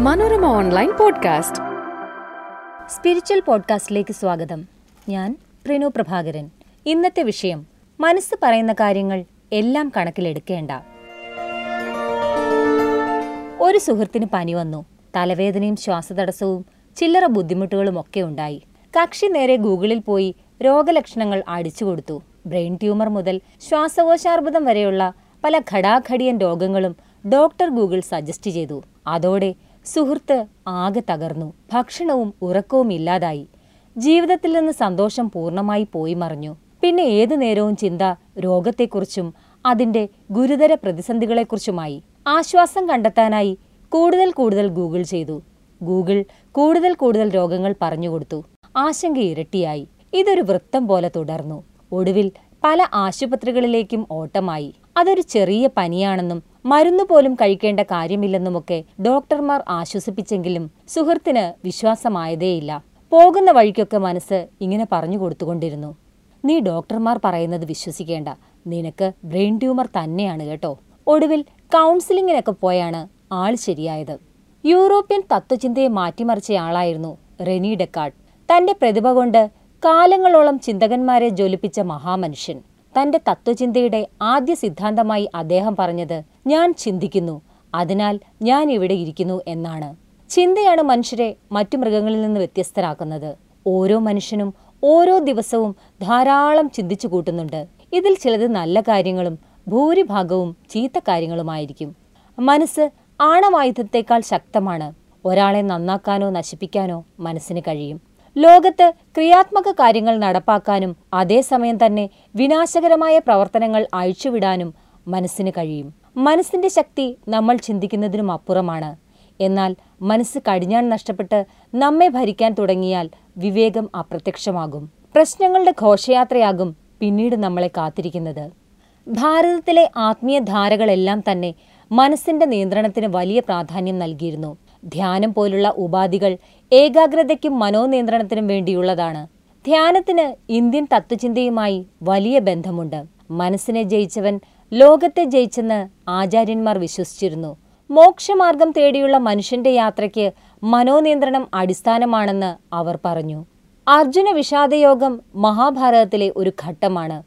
Manorama online podcast. Spiritual പോഡ്കാസ്റ്റിലേക്ക് സ്വാഗതം. ഞാൻ പ്രിനു പ്രഭാകരൻ. ഇന്നത്തെ വിഷയം മനസ്സ് പറയുന്ന കാര്യങ്ങൾ എല്ലാം കണക്കിലെടുക്കേണ്ട. ഒരു സുഹൃത്തിന് പനി വന്നു. തലവേദനയും ശ്വാസതടസ്സവും ചില്ലറ ബുദ്ധിമുട്ടുകളും ഒക്കെ ഉണ്ടായി. കക്ഷി നേരെ ഗൂഗിളിൽ പോയി രോഗലക്ഷണങ്ങൾ അടിച്ചു കൊടുത്തു. ബ്രെയിൻ ട്യൂമർ മുതൽ ശ്വാസകോശാർബുദം വരെയുള്ള പല ഘടാഘടിയൻ രോഗങ്ങളും ഡോക്ടർ ഗൂഗിൾ സജസ്റ്റ് ചെയ്തു. അതോടെ സുഹൃത്ത് ആകെ തകർന്നു. ഭക്ഷണവും ഉറക്കവും ഇല്ലാതായി. ജീവിതത്തിൽ നിന്ന് സന്തോഷം പൂർണമായി പോയി മറിഞ്ഞു. പിന്നെ ഏതു നേരവും ചിന്ത രോഗത്തെക്കുറിച്ചും അതിന്റെ ഗുരുതര പ്രതിസന്ധികളെക്കുറിച്ചുമായി. ആശ്വാസം കണ്ടെത്താനായി കൂടുതൽ കൂടുതൽ ഗൂഗിൾ ചെയ്തു. ഗൂഗിൾ കൂടുതൽ കൂടുതൽ രോഗങ്ങൾ പറഞ്ഞുകൊടുത്തു. ആശങ്ക ഇരട്ടിയായി. ഇതൊരു വൃത്തം പോലെ തുടർന്നു. ഒടുവിൽ പല ആശുപത്രികളിലേക്കും ഓട്ടമായി. അതൊരു ചെറിയ പനിയാണെന്നും മരുന്ന് പോലും കഴിക്കേണ്ട കാര്യമില്ലെന്നുമൊക്കെ ഡോക്ടർമാർ ആശ്വസിപ്പിച്ചെങ്കിലും സുഹൃത്തിന് വിശ്വാസമായതേയില്ല. പോകുന്ന വഴിക്കൊക്കെ മനസ്സ് ഇങ്ങനെ പറഞ്ഞു കൊടുത്തുകൊണ്ടിരുന്നു. നീ ഡോക്ടർമാർ പറയുന്നത് വിശ്വസിക്കേണ്ട. നിനക്ക് ബ്രെയിൻ ട്യൂമർ തന്നെയാണ് കേട്ടോ. ഒടുവിൽ കൗൺസിലിങ്ങിനൊക്കെ പോയാണ് ആൾ ശരിയായത്. യൂറോപ്യൻ തത്വചിന്തയെ മാറ്റിമറിച്ചയാളായിരുന്നു റെനി ഡെക്കാർഡ് തന്റെ പ്രതിഭ കൊണ്ട് കാലങ്ങളോളം ചിന്തകന്മാരെ ജ്വലിപ്പിച്ച മഹാമനുഷ്യൻ. തന്റെ തത്വചിന്തയുടെ ആദ്യ സിദ്ധാന്തമായി അദ്ദേഹം പറഞ്ഞത് ഞാൻ ചിന്തിക്കുന്നു അതിനാൽ ഞാൻ ഇവിടെ ഇരിക്കുന്നു എന്നാണ്. ചിന്തയാണ് മനുഷ്യരെ മറ്റു മൃഗങ്ങളിൽ നിന്ന് വ്യത്യസ്തരാക്കുന്നത്. ഓരോ മനുഷ്യനും ഓരോ ദിവസവും ധാരാളം ചിന്തിച്ചു കൂട്ടുന്നുണ്ട്. ഇതിൽ ചിലത് നല്ല കാര്യങ്ങളും ഭൂരിഭാഗവും ചീത്ത കാര്യങ്ങളുമായിരിക്കും. മനസ്സ് ആണവായുധത്തേക്കാൾ ശക്തമാണ്. ഒരാളെ നന്നാക്കാനോ നശിപ്പിക്കാനോ മനസ്സിന് കഴിയും. ലോകത്ത് ക്രിയാത്മക കാര്യങ്ങൾ നടപ്പാക്കാനും അതേസമയം തന്നെ വിനാശകരമായ പ്രവർത്തനങ്ങൾ അഴിച്ചുവിടാനും മനസ്സിന് കഴിയും. മനസ്സിന്റെ ശക്തി നമ്മൾ ചിന്തിക്കുന്നതിനും അപ്പുറമാണ്. എന്നാൽ മനസ്സ് കടിഞ്ഞാൺ നഷ്ടപ്പെട്ട് നമ്മെ ഭരിക്കാൻ തുടങ്ങിയാൽ വിവേകം അപ്രത്യക്ഷമാകും. പ്രശ്നങ്ങളുടെ ഘോഷയാത്രയാകും പിന്നീട് നമ്മളെ കാത്തിരിക്കുന്നത്. ഭാരതത്തിലെ ആത്മീയ ധാരകളെല്ലാം തന്നെ മനസ്സിന്റെ നിയന്ത്രണത്തിന് വലിയ പ്രാധാന്യം നൽകിയിരുന്നു. ധ്യാനം പോലുള്ള ഉപാധികൾ ഏകാഗ്രതയ്ക്കും മനോനിയന്ത്രണത്തിനും വേണ്ടിയുള്ളതാണ്. ധ്യാനത്തിന് ഇന്ത്യൻ തത്വചിന്തയുമായി വലിയ ബന്ധമുണ്ട്. മനസ്സിനെ ജയിച്ചവൻ ലോകത്തെ ജയിച്ചെന്ന് ആചാര്യന്മാർ വിശ്വസിച്ചിരുന്നു. മോക്ഷമാർഗം തേടിയുള്ള മനുഷ്യന്റെ യാത്രയ്ക്ക് മനോനിയന്ത്രണം അടിസ്ഥാനമാണെന്ന് അവർ പറഞ്ഞു. അർജുന വിഷാദയോഗം മഹാഭാരതത്തിലെ ഒരു ഘട്ടമാണ്.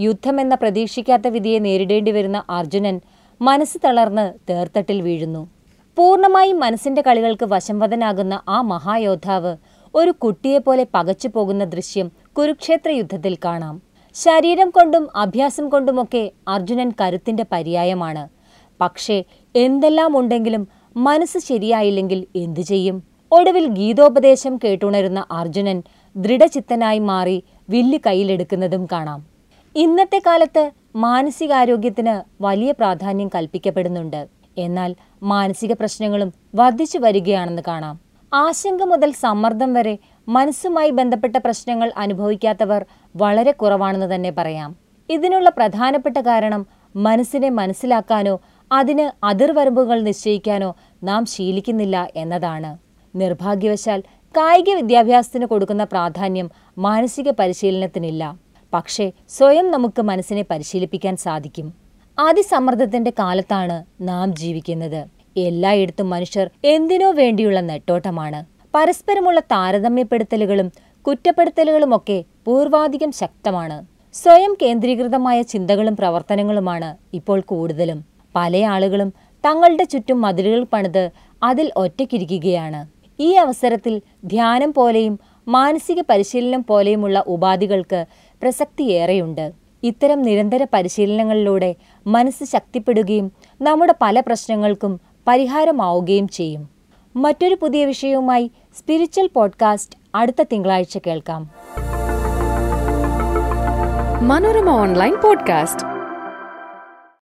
യുദ്ധമെന്ന പ്രതീക്ഷിക്കാത്ത വിധിയെ നേരിടേണ്ടി വരുന്ന അർജുനൻ മനസ്സ് തളർന്ന് തേർത്തട്ടിൽ വീഴുന്നു. പൂർണമായും മനസ്സിന്റെ കളികൾക്ക് വശംവദനാകുന്ന ആ മഹായോദ്ധാവ് ഒരു കുട്ടിയെപ്പോലെ പകച്ചു പോകുന്ന ദൃശ്യം കുരുക്ഷേത്ര യുദ്ധത്തിൽ കാണാം. ശരീരം കൊണ്ടും അഭ്യാസം കൊണ്ടുമൊക്കെ അർജുനൻ കരുത്തിന്റെ പര്യായമാണ്. പക്ഷേ എന്തെല്ലാം ഉണ്ടെങ്കിലും മനസ്സ് ശരിയായില്ലെങ്കിൽ എന്തു ചെയ്യും? ഒടുവിൽ ഗീതോപദേശം കേട്ടുണരുന്ന അർജുനൻ ദൃഢചിത്തനായി മാറി വില്ല് കയ്യിലെടുക്കുന്നതും കാണാം. ഇന്നത്തെ കാലത്ത് മാനസികാരോഗ്യത്തിന് വലിയ പ്രാധാന്യം കൽപ്പിക്കപ്പെടുന്നുണ്ട്. എന്നാൽ മാനസിക പ്രശ്നങ്ങളും വർദ്ധിച്ചു വരികയാണെന്ന് കാണാം. ആശങ്ക മുതൽ സമ്മർദ്ദം വരെ മനസ്സുമായി ബന്ധപ്പെട്ട പ്രശ്നങ്ങൾ അനുഭവിക്കാത്തവർ വളരെ കുറവാണെന്ന് തന്നെ പറയാം. ഇതിനുള്ള പ്രധാനപ്പെട്ട കാരണം മനസ്സിനെ മനസ്സിലാക്കാനോ അതിന് അതിർവരമ്പുകൾ നിശ്ചയിക്കാനോ നാം ശീലിക്കുന്നില്ല എന്നതാണ്. നിർഭാഗ്യവശാൽ കായിക വിദ്യാഭ്യാസത്തിന് കൊടുക്കുന്ന പ്രാധാന്യം മാനസിക പരിശീലനത്തിനില്ല. പക്ഷേ സ്വയം നമുക്ക് മനസ്സിനെ പരിശീലിപ്പിക്കാൻ സാധിക്കും. അതിസമ്മർദ്ദത്തിന്റെ കാലത്താണ് നാം ജീവിക്കുന്നത്. എല്ലായിടത്തും മനുഷ്യർ എന്തിനോ വേണ്ടിയുള്ള നെട്ടോട്ടമാണ്. പരസ്പരമുള്ള താരതമ്യപ്പെടുത്തലുകളും കുറ്റപ്പെടുത്തലുകളുമൊക്കെ പൂർവാധികം ശക്തമാണ്. സ്വയം കേന്ദ്രീകൃതമായ ചിന്തകളും പ്രവർത്തനങ്ങളുമാണ് ഇപ്പോൾ കൂടുതലും. പല ആളുകളും തങ്ങളുടെ ചുറ്റും മതിലുകൾ പണിത് അതിൽ ഒറ്റയ്ക്കിരിക്കുകയാണ്. ഈ അവസരത്തിൽ ധ്യാനം പോലെയും മാനസിക പരിശീലനം പോലെയുമുള്ള ഉപാധികൾക്ക് പ്രസക്തിയേറെയുണ്ട്. ഇത്തരം നിരന്തര പരിശീലനങ്ങളിലൂടെ മനസ്സ് ശക്തിപ്പെടുകയും നമ്മുടെ പല പ്രശ്നങ്ങൾക്കും പരിഹാരമാവുകയും ചെയ്യും. മറ്റൊരു പുതിയ വിഷയവുമായി സ്പിരിച്വൽ പോഡ്കാസ്റ്റ് അടുത്ത തിങ്കളാഴ്ച കേൾക്കാം. Manorama online podcast.